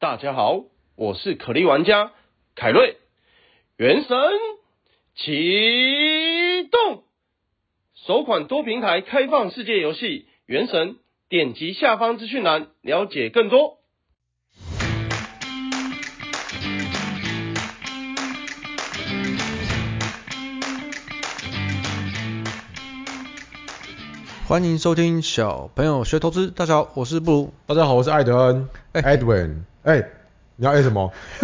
大家好，我是可莉玩家凯瑞。原神启动，首款多平台开放世界游戏《原神》，点击下方资讯栏了解更多。欢迎收听小朋友学投资。大家好，我是布鲁。大家好，我是艾德恩。哎，Edwin。哎，你要 A 什么？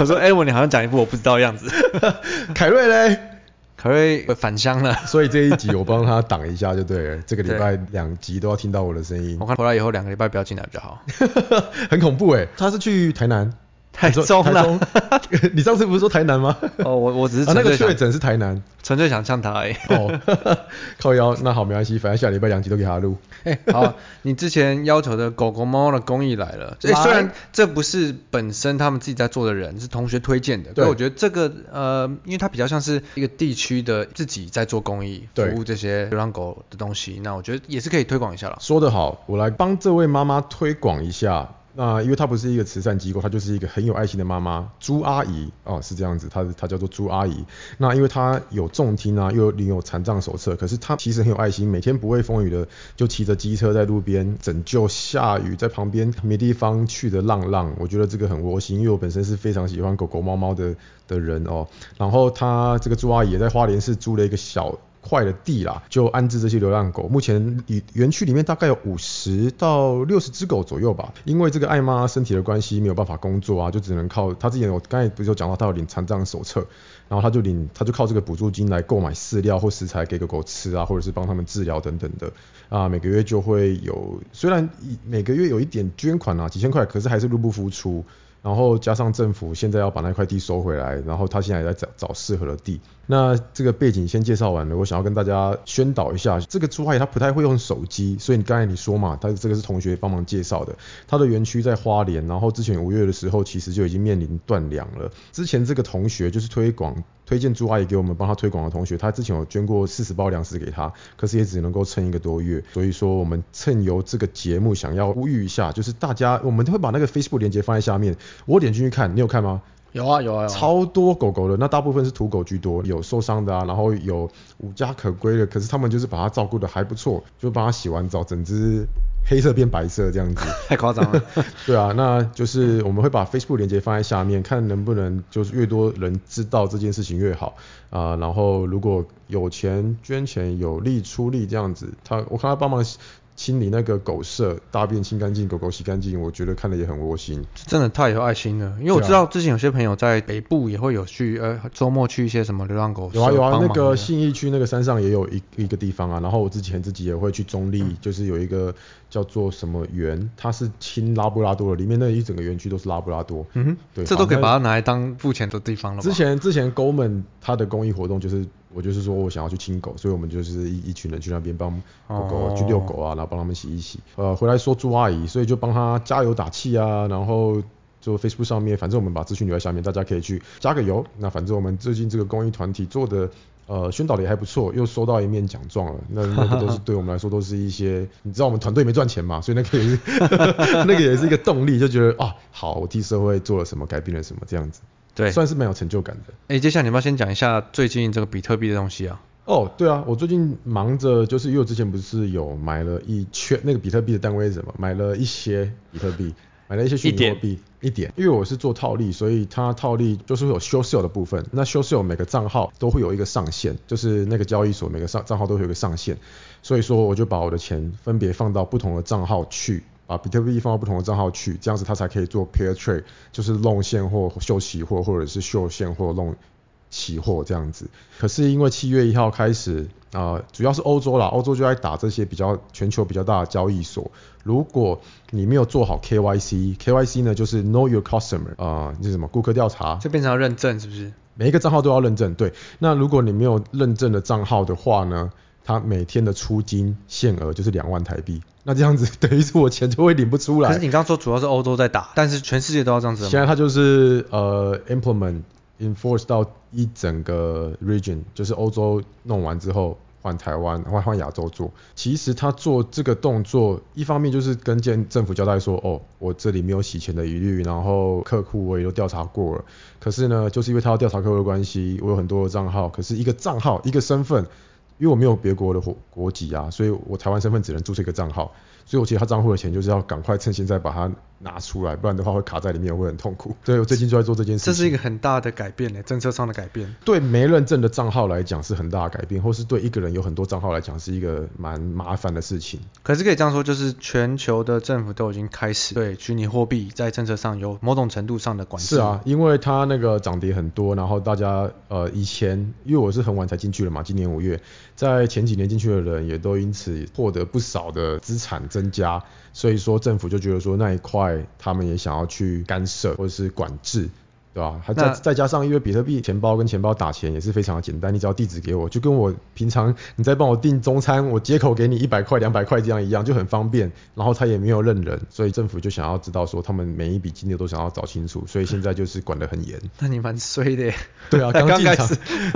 我说哎，我你好像讲一部我不知道的样子。凯瑞嘞？凯瑞返乡了，所以这一集我帮他挡一下就对了。这个礼拜两集都要听到我的声音。我看回来以后两个礼拜不要进来比较好。很恐怖哎，他是去台南。台中了，你上次不是说台南吗？哦，我我只是、啊、那个确诊是台南，纯粹想呛他而已。哦，靠腰，那好没关系，反正下礼拜两集都给他录。哎、欸，好，你之前要求的狗狗猫猫的公益来了。哎、欸，虽然这不是本身他们自己在做的人，是同学推荐的，对，我觉得这个呃，因为它比较像是一个地区的自己在做公益，服务这些流浪狗的东西，那我觉得也是可以推广一下了。说得好，我来帮这位妈妈推广一下。那因为她不是一个慈善机构，她就是一个很有爱心的妈妈，朱阿姨哦，是这样子，她她叫做朱阿姨。那因为她有重听啊，又领有残障手册，可是她其实很有爱心，每天不畏风雨的就骑着机车在路边拯救下雨在旁边没地方去的浪浪。我觉得这个很窝心，因为我本身是非常喜欢狗狗猫猫的的人哦。然后她这个朱阿姨也在花莲市租了一个小块的地啦，就安置这些流浪狗。目前园区里面大概有五十到六十只狗左右吧。因为这个爱妈身体的关系，没有办法工作啊，就只能靠她之前我刚才不是有讲到，她有领残障手册，然后她就领她就靠这个补助金来购买饲料或食材给狗狗吃啊，或者是帮他们治疗等等的啊。每个月就会有，虽然每个月有一点捐款啊，几千块，可是还是入不敷出。然后加上政府现在要把那块地收回来，然后他现在也在找找适合的地。那这个背景先介绍完了，我想要跟大家宣导一下，这个朱海他不太会用手机，所以你刚才你说嘛，他这个是同学帮忙介绍的。他的园区在花莲，然后之前五月的时候其实就已经面临断粮了。之前这个同学就是推广推荐朱阿姨给我们帮她推广的同学，她之前有捐过四十包粮食给她，可是也只能够撑一个多月。所以说我们趁由这个节目想要呼吁一下，就是大家我们会把那个 Facebook 链接放在下面。我点进去看，你有看吗？有啊有啊有啊，超多狗狗的，那大部分是土狗居多，有受伤的啊，然后有无家可归的，可是他们就是把它照顾得还不错，就帮它洗完澡，整只黑色变白色这样子，太夸张了。对啊，那就是我们会把 Facebook 链接放在下面，看能不能就是越多人知道这件事情越好啊，呃，然后如果有钱捐钱，有力出力这样子，他我看他帮忙。清理那个狗舍，大便清干净，狗狗洗干净，我觉得看了也很窝心。真的太有爱心了，因为我知道之前有些朋友在北部也会有去，呃，周末去一些什么流浪狗。有啊有啊，那个信义区那个山上也有一一个地方啊，然后我之前自己也会去中立，嗯、就是有一个叫做什么园，它是亲拉布拉多的，里面那一整个园区都是拉布拉多。嗯哼，对，这都可以把它拿来当付钱的地方了。之前之前 Goldman 他的公益活动就是。我就是说我想要去亲狗，所以我们就是一一群人去那边帮狗狗、哦、去遛狗啊，然后帮他们洗一洗。呃，回来说朱阿姨，所以就帮她加油打气啊，然后就 Facebook 上面，反正我们把资讯留在下面，大家可以去加个油。那反正我们最近这个公益团体做的呃宣导的也还不错，又收到一面奖状了。那那个都是 对我们来说都是一些，你知道我们团队没赚钱嘛，所以那个也是 那个也是一个动力，就觉得啊好，我替社会做了什么，改变了什么这样子。对，算是蛮有成就感的。哎、欸，接下来你要先讲一下最近这个比特币的东西啊？哦，对啊，我最近忙着，就是因为我之前不是有买了一圈那个比特币的单位是什么？买了一些比特币，买了一些虚拟货币，一点，因为我是做套利，所以它套利就是会有 short sale 的部分。那 short sale 每个账号都会有一个上限，就是那个交易所每个上账号都会有一个上限。所以说我就把我的钱分别放到不同的账号去。把比特币放到不同的账号去，这样子它才可以做 pair trade，就是 long 现货、秀期货，或者是 short 现货、long 期货这样子。可是因为七月一号开始，啊、呃，主要是欧洲啦，欧洲就在打这些比较全球比较大的交易所。如果你没有做好 KYC，KYC 呢就是 Know Your Customer，啊、呃，就是什么顾客调查，就变成要认证是不是？每一个账号都要认证，对。那如果你没有认证的账号的话呢？他每天的出金限额就是两万台币，那这样子 等于是我钱就会领不出来。可是你刚刚说主要是欧洲在打，但是全世界都要这样子。现在他就是呃 implement enforce 到一整个 region，就是欧洲弄完之后，换台湾，换换亚洲做。其实他做这个动作，一方面就是跟建政府交代说，哦，我这里没有洗钱的疑虑，然后客户我也都调查过了。可是呢，就是因为他要调查客户的关系，我有很多的账号，可是一个账号一个身份，因为我没有别国的国国籍啊，所以我台湾身份只能注册一个账号。所以我其实他账户的钱就是要赶快趁现在把它拿出来，不然的话会卡在里面，会很痛苦。所以我最近就在做这件事情。这是一个很大的改变呢，政策上的改变。对没认证的账号来讲是很大的改变，或是对一个人有很多账号来讲是一个蛮麻烦的事情。可是可以这样说，就是全球的政府都已经开始对虚拟货币在政策上有某种程度上的管制。是啊，因为它那个涨跌很多，然后大家呃以前因为我是很晚才进去的嘛，今年五月，在前几年进去的人也都因此获得不少的资产增加。所以说政府就觉得说那一块他们也想要去干涉或者是管制。对吧？还再再加上，因为比特币钱包跟钱包打钱也是非常的简单，你只要地址给我，就跟我平常你在帮我订中餐，我接口给你一百块、两百块这样一样，就很方便。然后他也没有认人，所以政府就想要知道说他们每一笔金流都想要找清楚，所以现在就是管得很严。那你蛮衰的耶。对啊，刚进场，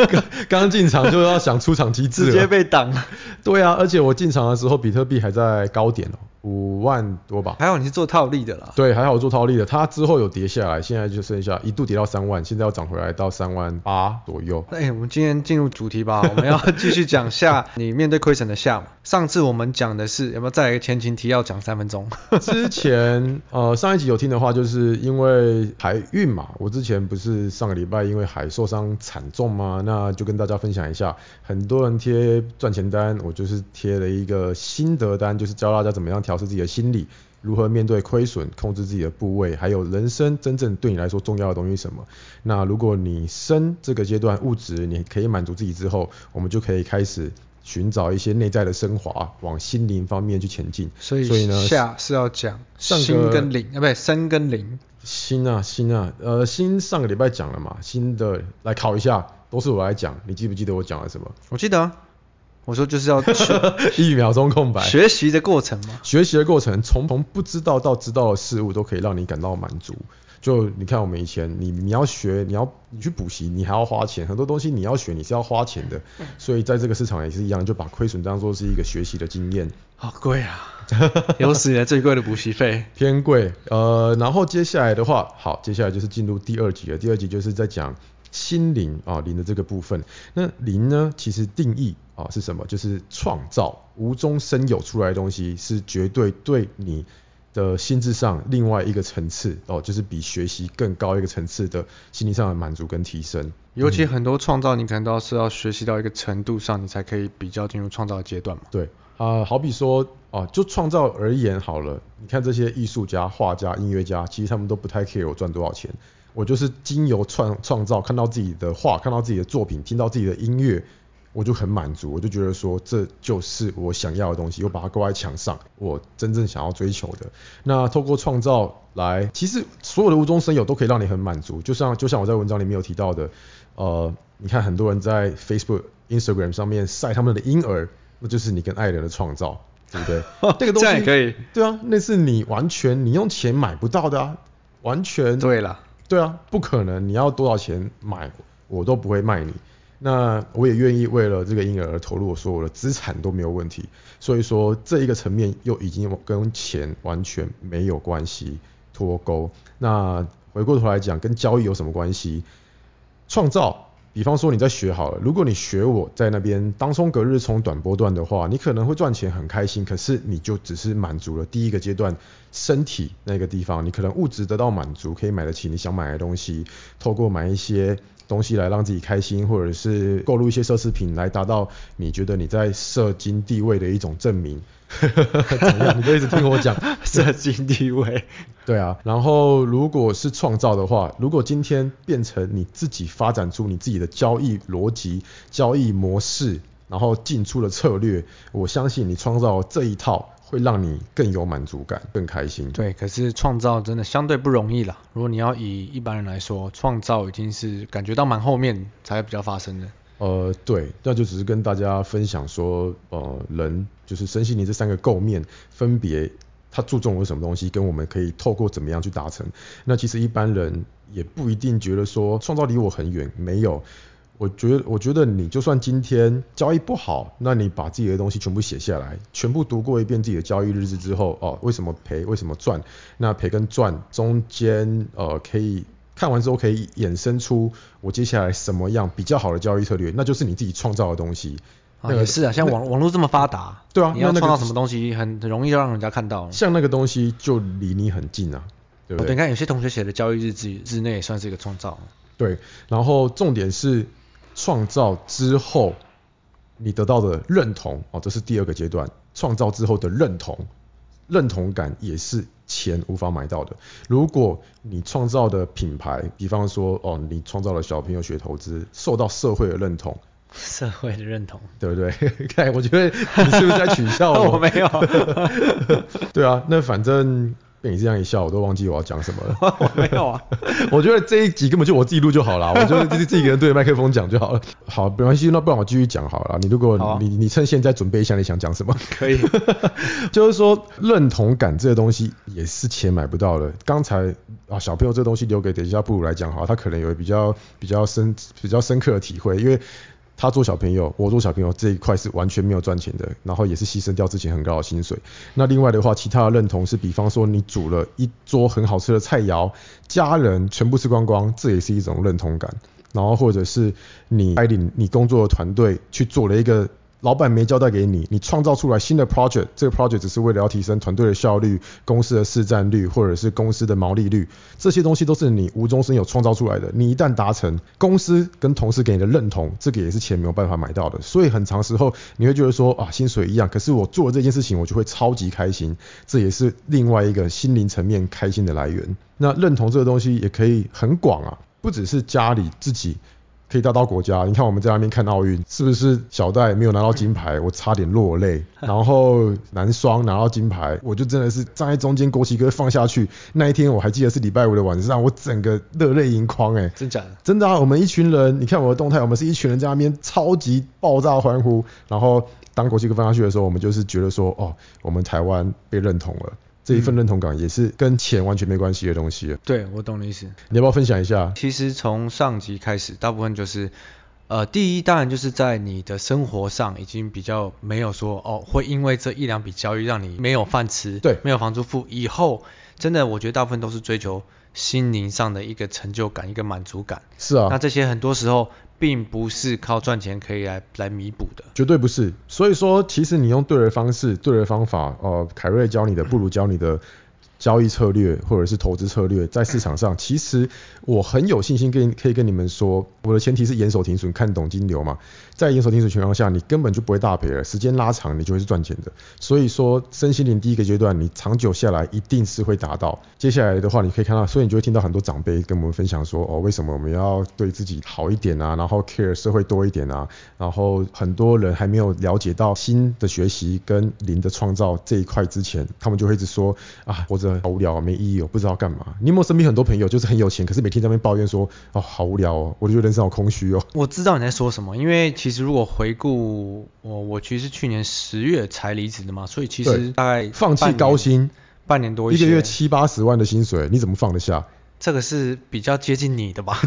刚刚进场就要想出场机制，直接被挡了。对啊，而且我进场的时候比特币还在高点哦。五万多吧，还好你是做套利的啦。对，还好我做套利的。它之后有跌下来，现在就剩下一度跌到三万，现在要涨回来到三万八左右。哎，我们今天进入主题吧，我们要继续讲下你面对亏损的下嘛。上次我们讲的是有没有再来一个前情提要讲三分钟？之前呃上一集有听的话，就是因为海运嘛，我之前不是上个礼拜因为海受伤惨重吗？那就跟大家分享一下，很多人贴赚钱单，我就是贴了一个心得单，就是教大家怎么样调。调适自己的心理，如何面对亏损，控制自己的部位，还有人生真正对你来说重要的东西是什么？那如果你生这个阶段物质你可以满足自己之后，我们就可以开始寻找一些内在的升华，往心灵方面去前进。所以，所以呢，下是要讲心跟灵啊，不对，身跟灵。心啊心啊，呃，心上个礼拜讲了嘛，心的来考一下，都是我来讲，你记不记得我讲了什么？我记得。我说就是要 一秒钟空白，学习的过程嘛。学习的过程，从从不知道到知道的事物，都可以让你感到满足。就你看我们以前，你你要学，你要你去补习，你还要花钱，很多东西你要学，你是要花钱的。所以在这个市场也是一样，就把亏损当做是一个学习的经验。好贵啊，有史以来最贵的补习费，偏贵。呃，然后接下来的话，好，接下来就是进入第二集了。第二集就是在讲心灵啊，灵的这个部分。那灵呢，其实定义。啊，是什么？就是创造无中生有出来的东西，是绝对对你的心智上另外一个层次哦，就是比学习更高一个层次的心理上的满足跟提升。尤其很多创造，你可能都是要学习到一个程度上，你才可以比较进入创造的阶段嘛。对啊、好比说啊，就创造而言好了，你看这些艺术家、画家、音乐家，其实他们都不太 care 我赚多少钱，我就是经由创创造，看到自己的画，看到自己的作品，听到自己的音乐。我就很满足，我就觉得说这就是我想要的东西，我把它挂在墙上，我真正想要追求的。那透过创造来，其实所有的无中生有都可以让你很满足。就像就像我在文章里面有提到的，呃，你看很多人在 Facebook、Instagram 上面晒他们的婴儿，那就是你跟爱人的创造，对不对？这个东西这样也可以。对啊，那是你完全你用钱买不到的啊，完全。对了。对啊，不可能，你要多少钱买，我都不会卖你。那我也愿意为了这个婴儿而投入我所有的资产都没有问题，所以说这一个层面又已经跟钱完全没有关系脱钩。那回过头来讲，跟交易有什么关系？创造，比方说你在学好了，如果你学我在那边当冲隔日冲短波段的话，你可能会赚钱很开心，可是你就只是满足了第一个阶段身体那个地方，你可能物质得到满足，可以买得起你想买的东西，透过买一些。东西来让自己开心，或者是购入一些奢侈品来达到你觉得你在社经地位的一种证明。怎么样？你就一直听我讲 社经地位。对啊，然后如果是创造的话，如果今天变成你自己发展出你自己的交易逻辑、交易模式，然后进出的策略，我相信你创造这一套。会让你更有满足感，更开心。对，可是创造真的相对不容易啦。如果你要以一般人来说，创造已经是感觉到蛮后面才比较发生的。呃，对，那就只是跟大家分享说，呃，人就是身心灵这三个构面，分别它注重了什么东西，跟我们可以透过怎么样去达成。那其实一般人也不一定觉得说创造离我很远，没有。我觉得，我觉得你就算今天交易不好，那你把自己的东西全部写下来，全部读过一遍自己的交易日志之后，哦，为什么赔？为什么赚？那赔跟赚中间，呃，可以看完之后可以衍生出我接下来什么样比较好的交易策略，那就是你自己创造的东西。啊，也是啊，像网网络这么发达，对啊，你要创造什么东西，很很容易就让人家看到。像那个东西就离你很近啊，对不对？你看有些同学写的交易日志日内也算是一个创造。对，然后重点是。创造之后，你得到的认同哦，这是第二个阶段。创造之后的认同，认同感也是钱无法买到的。如果你创造的品牌，比方说哦，你创造了小朋友学投资，受到社会的认同，社会的认同，对不对？看，我觉得你是不是在取笑我？我没有。对啊，那反正。被你这样一笑，我都忘记我要讲什么了。我没有啊，我觉得这一集根本就我自己录就好了，我就自己一个人对着麦克风讲就好了。好，没关系，那不然我继续讲好了。你如果你、啊、你趁现在准备一下，你想讲什么？可以。就是说认同感这个东西也是钱买不到的。刚才啊，小朋友这个东西留给等一下布鲁来讲好，他可能有比较比较深比较深刻的体会，因为。他做小朋友，我做小朋友这一块是完全没有赚钱的，然后也是牺牲掉之前很高的薪水。那另外的话，其他的认同是，比方说你煮了一桌很好吃的菜肴，家人全部吃光光，这也是一种认同感。然后或者是你带领你工作的团队去做了一个。老板没交代给你，你创造出来新的 project，这个 project 只是为了要提升团队的效率、公司的市占率或者是公司的毛利率，这些东西都是你无中生有创造出来的。你一旦达成，公司跟同事给你的认同，这个也是钱没有办法买到的。所以很长时候你会觉得说啊，薪水一样，可是我做了这件事情，我就会超级开心，这也是另外一个心灵层面开心的来源。那认同这个东西也可以很广啊，不只是家里自己。可以带到国家，你看我们在那边看奥运，是不是小戴没有拿到金牌，我差点落泪。然后男双拿到金牌，我就真的是站在中间，国旗哥放下去。那一天我还记得是礼拜五的晚上，我整个热泪盈眶，哎，真假的？真的啊！我们一群人，你看我的动态，我们是一群人在那边超级爆炸欢呼。然后当国旗哥放下去的时候，我们就是觉得说，哦，我们台湾被认同了。这一份认同感也是跟钱完全没关系的东西。对，我懂你意思。你要不要分享一下？其实从上集开始，大部分就是，呃，第一当然就是在你的生活上已经比较没有说哦，会因为这一两笔交易让你没有饭吃，对，没有房租付。以后真的，我觉得大部分都是追求心灵上的一个成就感，一个满足感。是啊。那这些很多时候。并不是靠赚钱可以来来弥补的，绝对不是。所以说，其实你用对的方式、对的方法，呃，凯瑞教你的，不如教你的。交易策略或者是投资策略，在市场上，其实我很有信心跟可以跟你们说，我的前提是严守停损，看懂金流嘛。在严守停损情况下，你根本就不会大赔了，时间拉长，你就会是赚钱的。所以说，身心灵第一个阶段，你长久下来一定是会达到。接下来的话，你可以看到，所以你就会听到很多长辈跟我们分享说，哦，为什么我们要对自己好一点啊？然后 care 社会多一点啊？然后很多人还没有了解到新的学习跟零的创造这一块之前，他们就会一直说啊，或者。好无聊啊，没意义哦，不知道干嘛。你有没有身边很多朋友就是很有钱，可是每天在那边抱怨说，哦，好无聊哦，我就觉得人生好空虚哦。我知道你在说什么，因为其实如果回顾我，我其实去年十月才离职的嘛，所以其实大概放弃高薪，半年多一，一个月七八十万的薪水，你怎么放得下？这个是比较接近你的吧？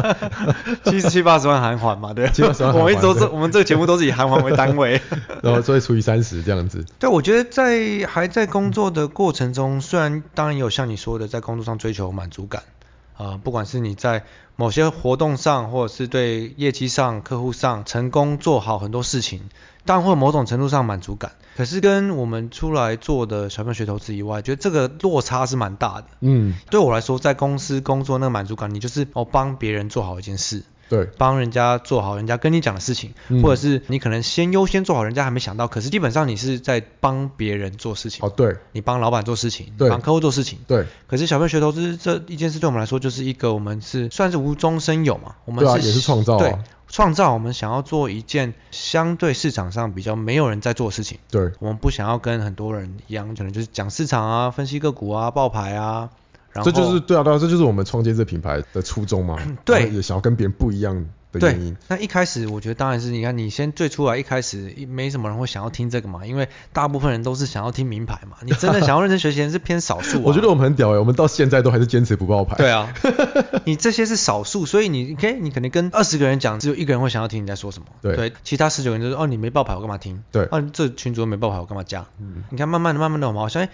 七十七八十万韩元嘛，对。七八十万。我们一直都是，我们这个节目都是以韩元为单位，然后所以除以三十这样子。对，我觉得在还在工作的过程中，虽然当然也有像你说的，在工作上追求满足感啊、呃，不管是你在某些活动上，或者是对业绩上、客户上成功做好很多事情。当然会有某种程度上满足感，可是跟我们出来做的小朋友学投资以外，觉得这个落差是蛮大的。嗯，对我来说，在公司工作那个满足感，你就是哦帮别人做好一件事，对，帮人家做好人家跟你讲的事情，嗯，或者是你可能先优先做好人家还没想到，可是基本上你是在帮别人做事情。哦，对，你帮老板做事情，对，帮客户做事情，对。可是小朋友学投资这一件事对我们来说，就是一个我们是算是无中生有嘛，我们是，啊，也是创造啊。对创造我们想要做一件相对市场上比较没有人在做的事情。对，我们不想要跟很多人一样，可能就是讲市场啊、分析个股啊、报牌啊。然后这就是对啊，对啊，这就是我们创建这品牌的初衷嘛。对，也想要跟别人不一样的原因。那一开始我觉得当然是你看你先最初来一开始没什么人会想要听这个嘛，因为大部分人都是想要听名牌嘛。你真的想要认真学习人是偏少数、啊。我觉得我们很屌哎，我们到现在都还是坚持不爆牌。对啊，你这些是少数，所以你 OK，你可能跟二十个人讲，只有一个人会想要听你在说什么。对，对其他十九个人就说哦你没爆牌我干嘛听？对，哦这群主没爆牌我干嘛加？嗯，你看慢慢的慢慢的我们好像。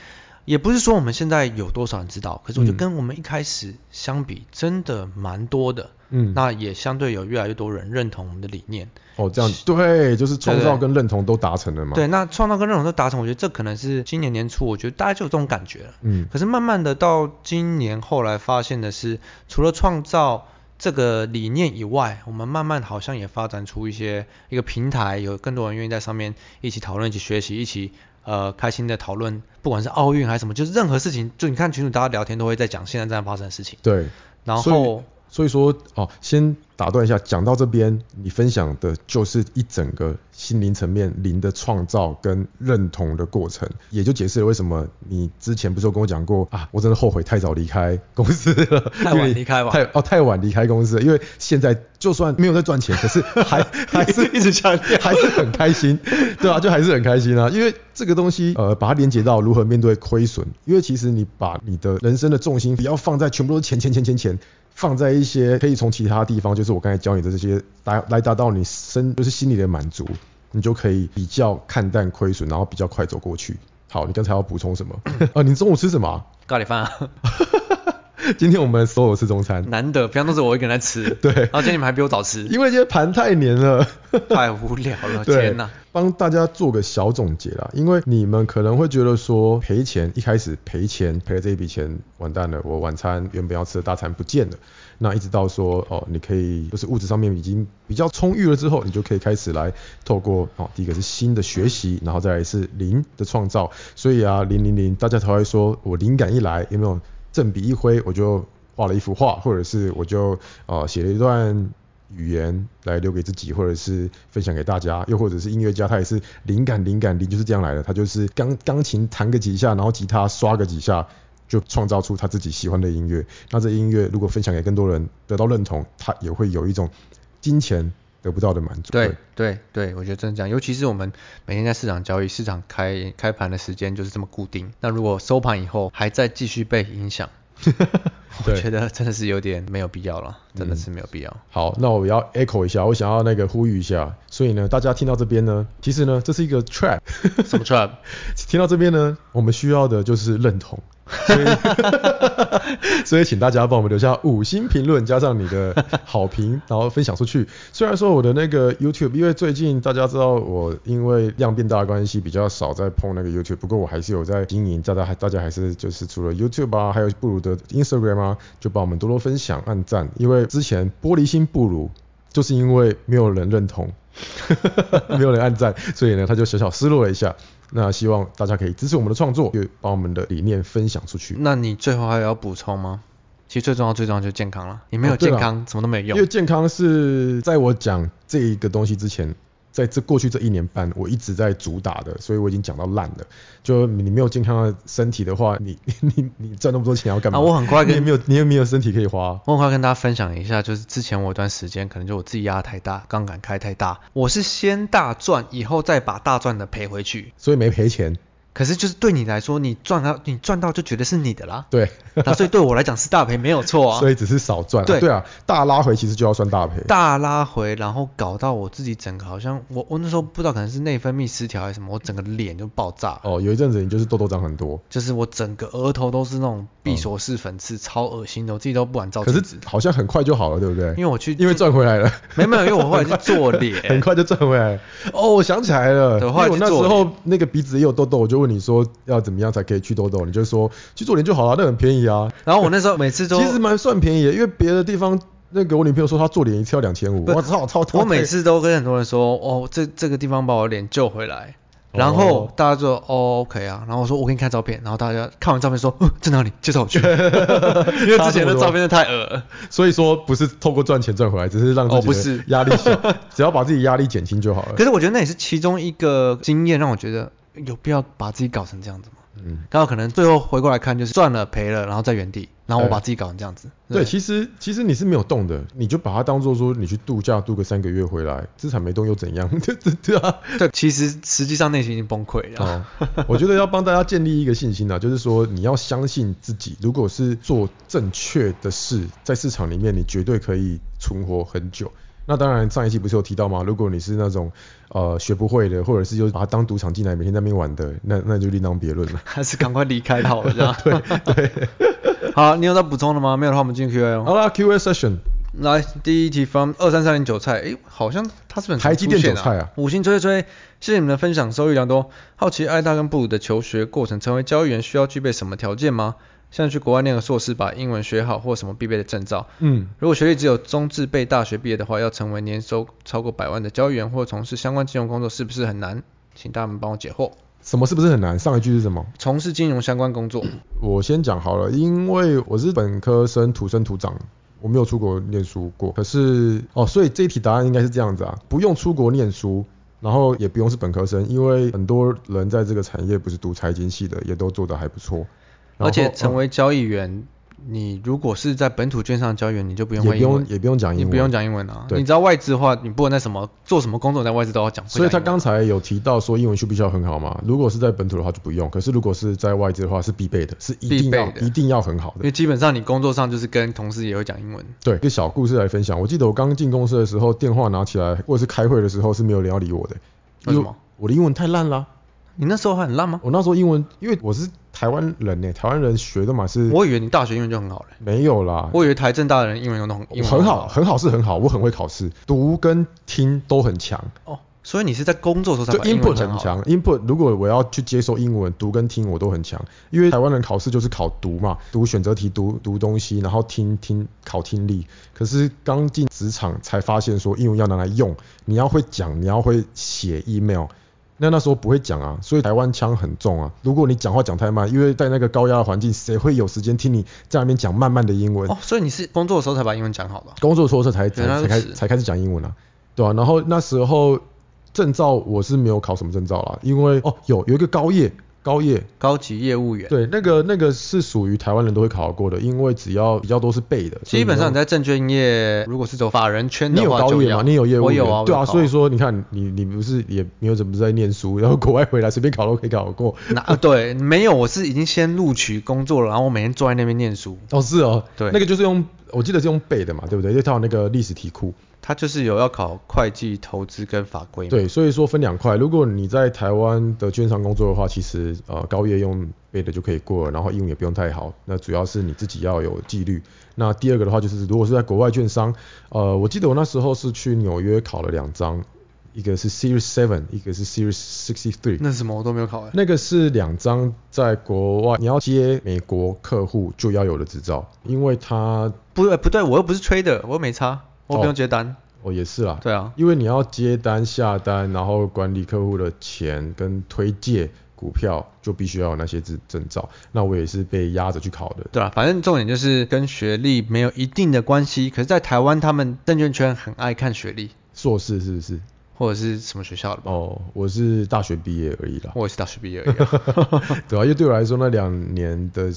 也不是说我们现在有多少人知道，可是我觉得跟我们一开始相比，真的蛮多的。嗯，那也相对有越来越多人认同我们的理念。哦，这样对，就是创造跟认同都达成了嘛。对，那创造跟认同都达成，我觉得这可能是今年年初，我觉得大家就有这种感觉了。嗯，可是慢慢的到今年后来发现的是，除了创造这个理念以外，我们慢慢好像也发展出一些一个平台，有更多人愿意在上面一起讨论、一起学习、一起。呃，开心的讨论，不管是奥运还是什么，就是任何事情，就你看群主大家聊天都会在讲现在正在发生的事情。对，然后。所以说，哦，先打断一下，讲到这边，你分享的就是一整个心灵层面灵的创造跟认同的过程，也就解释了为什么你之前不是有跟我讲过啊，我真的后悔太早离开公司了，太晚离开吧，太哦太晚离开公司了，因为现在就算没有在赚钱，可是还 还是一直强调，还是很开心，对啊，就还是很开心啊，因为这个东西，呃，把它连接到如何面对亏损，因为其实你把你的人生的重心不要放在全部都是钱钱钱钱钱。放在一些可以从其他地方，就是我刚才教你的这些来来达到你身就是心里的满足，你就可以比较看淡亏损，然后比较快走过去。好，你刚才要补充什么？啊，你中午吃什么？咖喱饭啊。今天我们所有吃中餐，难得，平常都是我一个人在吃。对，然后今天你们还比我早吃，因为今天盘太黏了，太无聊了。天哪！帮大家做个小总结啦，因为你们可能会觉得说赔钱，一开始赔钱赔了这一笔钱，完蛋了，我晚餐原本要吃的大餐不见了。那一直到说哦，你可以就是物质上面已经比较充裕了之后，你就可以开始来透过哦，第一个是新的学习，然后再来是灵的创造。所以啊，零零零，大家才会说我灵感一来，有没有？振笔一挥，我就画了一幅画，或者是我就呃写了一段语言来留给自己，或者是分享给大家，又或者是音乐家，他也是灵感灵感灵就是这样来的，他就是钢钢琴弹个几下，然后吉他刷个几下，就创造出他自己喜欢的音乐。那这音乐如果分享给更多人，得到认同，他也会有一种金钱得不到的满足。对对对，我觉得真的这样，尤其是我们每天在市场交易，市场开开盘的时间就是这么固定。那如果收盘以后还在继续被影响，我觉得真的是有点没有必要了，真的是没有必要。嗯、好，那我要 echo 一下，我想要那个呼吁一下。所以呢，大家听到这边呢，其实呢，这是一个 trap。什么 trap？听到这边呢，我们需要的就是认同。所以，所以请大家帮我们留下五星评论，加上你的好评，然后分享出去。虽然说我的那个 YouTube，因为最近大家知道我因为量变大的关系，比较少在碰那个 YouTube，不过我还是有在经营。大家还大家还是就是除了 YouTube 啊，还有不如的 Instagram 啊，就帮我们多多分享、按赞。因为之前玻璃心不如，就是因为没有人认同，没有人按赞，所以呢，他就小小失落了一下。那希望大家可以支持我们的创作，也把我们的理念分享出去。那你最后还有要补充吗？其实最重要最重要就是健康了，你没有健康，什么都没用。因为健康是在我讲这一个东西之前。在这过去这一年半，我一直在主打的，所以我已经讲到烂了。就你没有健康的身体的话，你你你，赚那么多钱要干嘛？啊，我很快跟你没有你也没有身体可以花。我很快跟大家分享一下，就是之前我有段时间可能就我自己压太大，杠杆开太大，我是先大赚，以后再把大赚的赔回去，所以没赔钱。可是就是对你来说，你赚到你赚到就觉得是你的啦。对，那所以对我来讲是大赔没有错啊。所以只是少赚。对对啊，大拉回其实就要算大赔。大拉回，然后搞到我自己整个好像我我那时候不知道可能是内分泌失调还是什么，我整个脸就爆炸。哦，有一阵子你就是痘痘长很多。就是我整个额头都是那种闭锁式粉刺，嗯、超恶心的，我自己都不敢照。可是好像很快就好了，对不对？因为我去，因为赚回来了。没没有，因为我后来去做脸，很快就赚回来。哦，我想起来了，对，后来我那时候那个鼻子也有痘痘，我就问你说要。怎么样才可以去痘痘？你就说去做脸就好了，那很便宜啊。然后我那时候每次都其实蛮算便宜的，因为别的地方那个我女朋友说她做脸一次要两千五，我操操！我每次都跟很多人说哦，这这个地方把我脸救回来，然后大家就 OK 啊，然后我说我给你看照片，然后大家看完照片说嗯在哪里？介绍我去，因为之前的照片太恶，所以说不是透过赚钱赚回来，只是让自己的压力小，只要把自己压力减轻就好了。可是我觉得那也是其中一个经验，让我觉得。有必要把自己搞成这样子吗？嗯，刚好可能最后回过来看就是赚了赔了，然后在原地，然后我把自己搞成这样子。对，对其实其实你是没有动的，你就把它当做说你去度假度个三个月回来，资产没动又怎样？对 对对啊，对，其实实际上内心已经崩溃了。哦，我觉得要帮大家建立一个信心啊，就是说你要相信自己，如果是做正确的事，在市场里面你绝对可以存活很久。那当然，上一期不是有提到吗？如果你是那种呃学不会的，或者是就把它当赌场进来，每天在那边玩的，那那就另当别论了。还是赶快离开好了，这样。对对。好，你有在补充的吗？没有的话，我们进 Q A 哦。好啦，Q A session。来，第一题 from 二三三零韭菜，诶，好像他是很、啊、台积电韭菜啊。五星吹吹，谢谢你们的分享，收益良多。好奇艾大跟布鲁的求学过程，成为交易员需要具备什么条件吗？像去国外念个硕士，把英文学好，或什么必备的证照。嗯，如果学历只有中字辈大学毕业的话，要成为年收超过百万的交易员或从事相关金融工作，是不是很难？请大家们帮我解惑。什么是不是很难？上一句是什么？从事金融相关工作。我先讲好了，因为我是本科生，土生土长，我没有出国念书过。可是哦，所以这一题答案应该是这样子啊，不用出国念书，然后也不用是本科生，因为很多人在这个产业不是读财经系的，也都做得还不错。而且成为交易员，你如果是在本土券商交易员，你就不用会英文，也不用讲英文，你不用讲英文啊。你知道外资的话，你不管在什么做什么工作，在外资都要讲。所以他刚才有提到说英文需不需要很好嘛？如果是在本土的话就不用，可是如果是在外资的话是必备的，是一定要一定要很好的。因为基本上你工作上就是跟同事也会讲英文。对，一个小故事来分享。我记得我刚进公司的时候，电话拿起来或者是开会的时候是没有人要理我的。为什么？我的英文太烂了。你那时候还很烂吗？我那时候英文，因为我是台湾人呢，台湾人学的嘛是。我以为你大学英文就很好了。没有啦。我以为台政大的人英文都很英文很好，很好是很好，我很会考试，读跟听都很强。哦，所以你是在工作的时候才就 input 很强，input 如果我要去接受英文，读跟听我都很强，因为台湾人考试就是考读嘛，读选择题，读读东西，然后听听考听力。可是刚进职场才发现说英文要拿来用，你要会讲，你要会写 email。那那时候不会讲啊，所以台湾腔很重啊。如果你讲话讲太慢，因为在那个高压的环境，谁会有时间听你在那边讲慢慢的英文？哦，所以你是工作的时候才把英文讲好的？工作的时候才才才开才开始讲英文啊，对啊。然后那时候证照我是没有考什么证照啦，因为哦有有一个高业。高业高级业务员，对，那个那个是属于台湾人都会考过的，因为只要比较多是背的。基本上你在证券业，如果是走法人圈的话，你有高业吗？你有业务员？我有啊，对啊，所以说你看你你不是也没有怎么在念书，然后国外回来随便考都可以考过。那对，没有，我是已经先录取工作了，然后我每天坐在那边念书。哦，是哦，对，那个就是用，我记得是用背的嘛，对不对？因为它有那个历史题库。他就是有要考会计、投资跟法规。对，所以说分两块。如果你在台湾的券商工作的话，其实呃高业用背的就可以过了，然后英文也不用太好。那主要是你自己要有纪律。那第二个的话就是，如果是在国外券商，呃，我记得我那时候是去纽约考了两张，一个是 Series Seven，一个是 Series Sixty Three。那是什么？我都没有考。那个是两张在国外你要接美国客户就要有的执照，因为他不对不对，我又不是 trader，我又没差。我不用接单，哦，也是啦。对啊，因为你要接单下单，然后管理客户的钱跟推介股票，就必须要有那些证证照。那我也是被压着去考的。对啊，反正重点就是跟学历没有一定的关系。可是，在台湾他们证券圈很爱看学历。硕士是不是？或者是什么学校的？哦，我是大学毕业而已啦。我也是大学毕业而已。对啊，因为对我来说那两年的，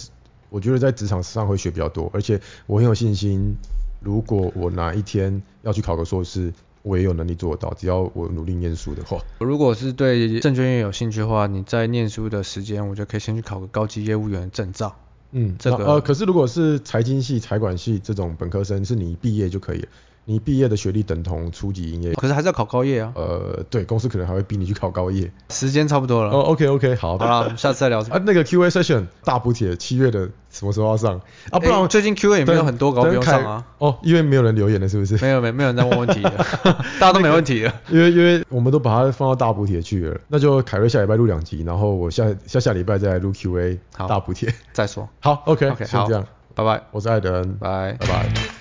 我觉得在职场上会学比较多，而且我很有信心。如果我哪一天要去考个硕士，我也有能力做得到，只要我努力念书的话。如果是对证券业有兴趣的话，你在念书的时间，我就可以先去考个高级业务员证照。嗯，这个呃，可是如果是财经系、财管系这种本科生，是你毕业就可以了。你毕业的学历等同初级营业，可是还是要考高业啊。呃，对，公司可能还会逼你去考高业。时间差不多了。哦，OK OK，好，好了，下次再聊。啊，那个 QA session 大补贴七月的什么时候要上？啊，不然最近 QA 也没有很多，搞不用上啊。哦，因为没有人留言了，是不是？没有没没有人在问问题的，大家都没问题了。因为因为我们都把它放到大补贴去了，那就凯瑞下礼拜录两集，然后我下下下礼拜再来录 QA 大补贴。再说。好，OK OK，先这样，拜拜。我是艾德恩，拜拜拜。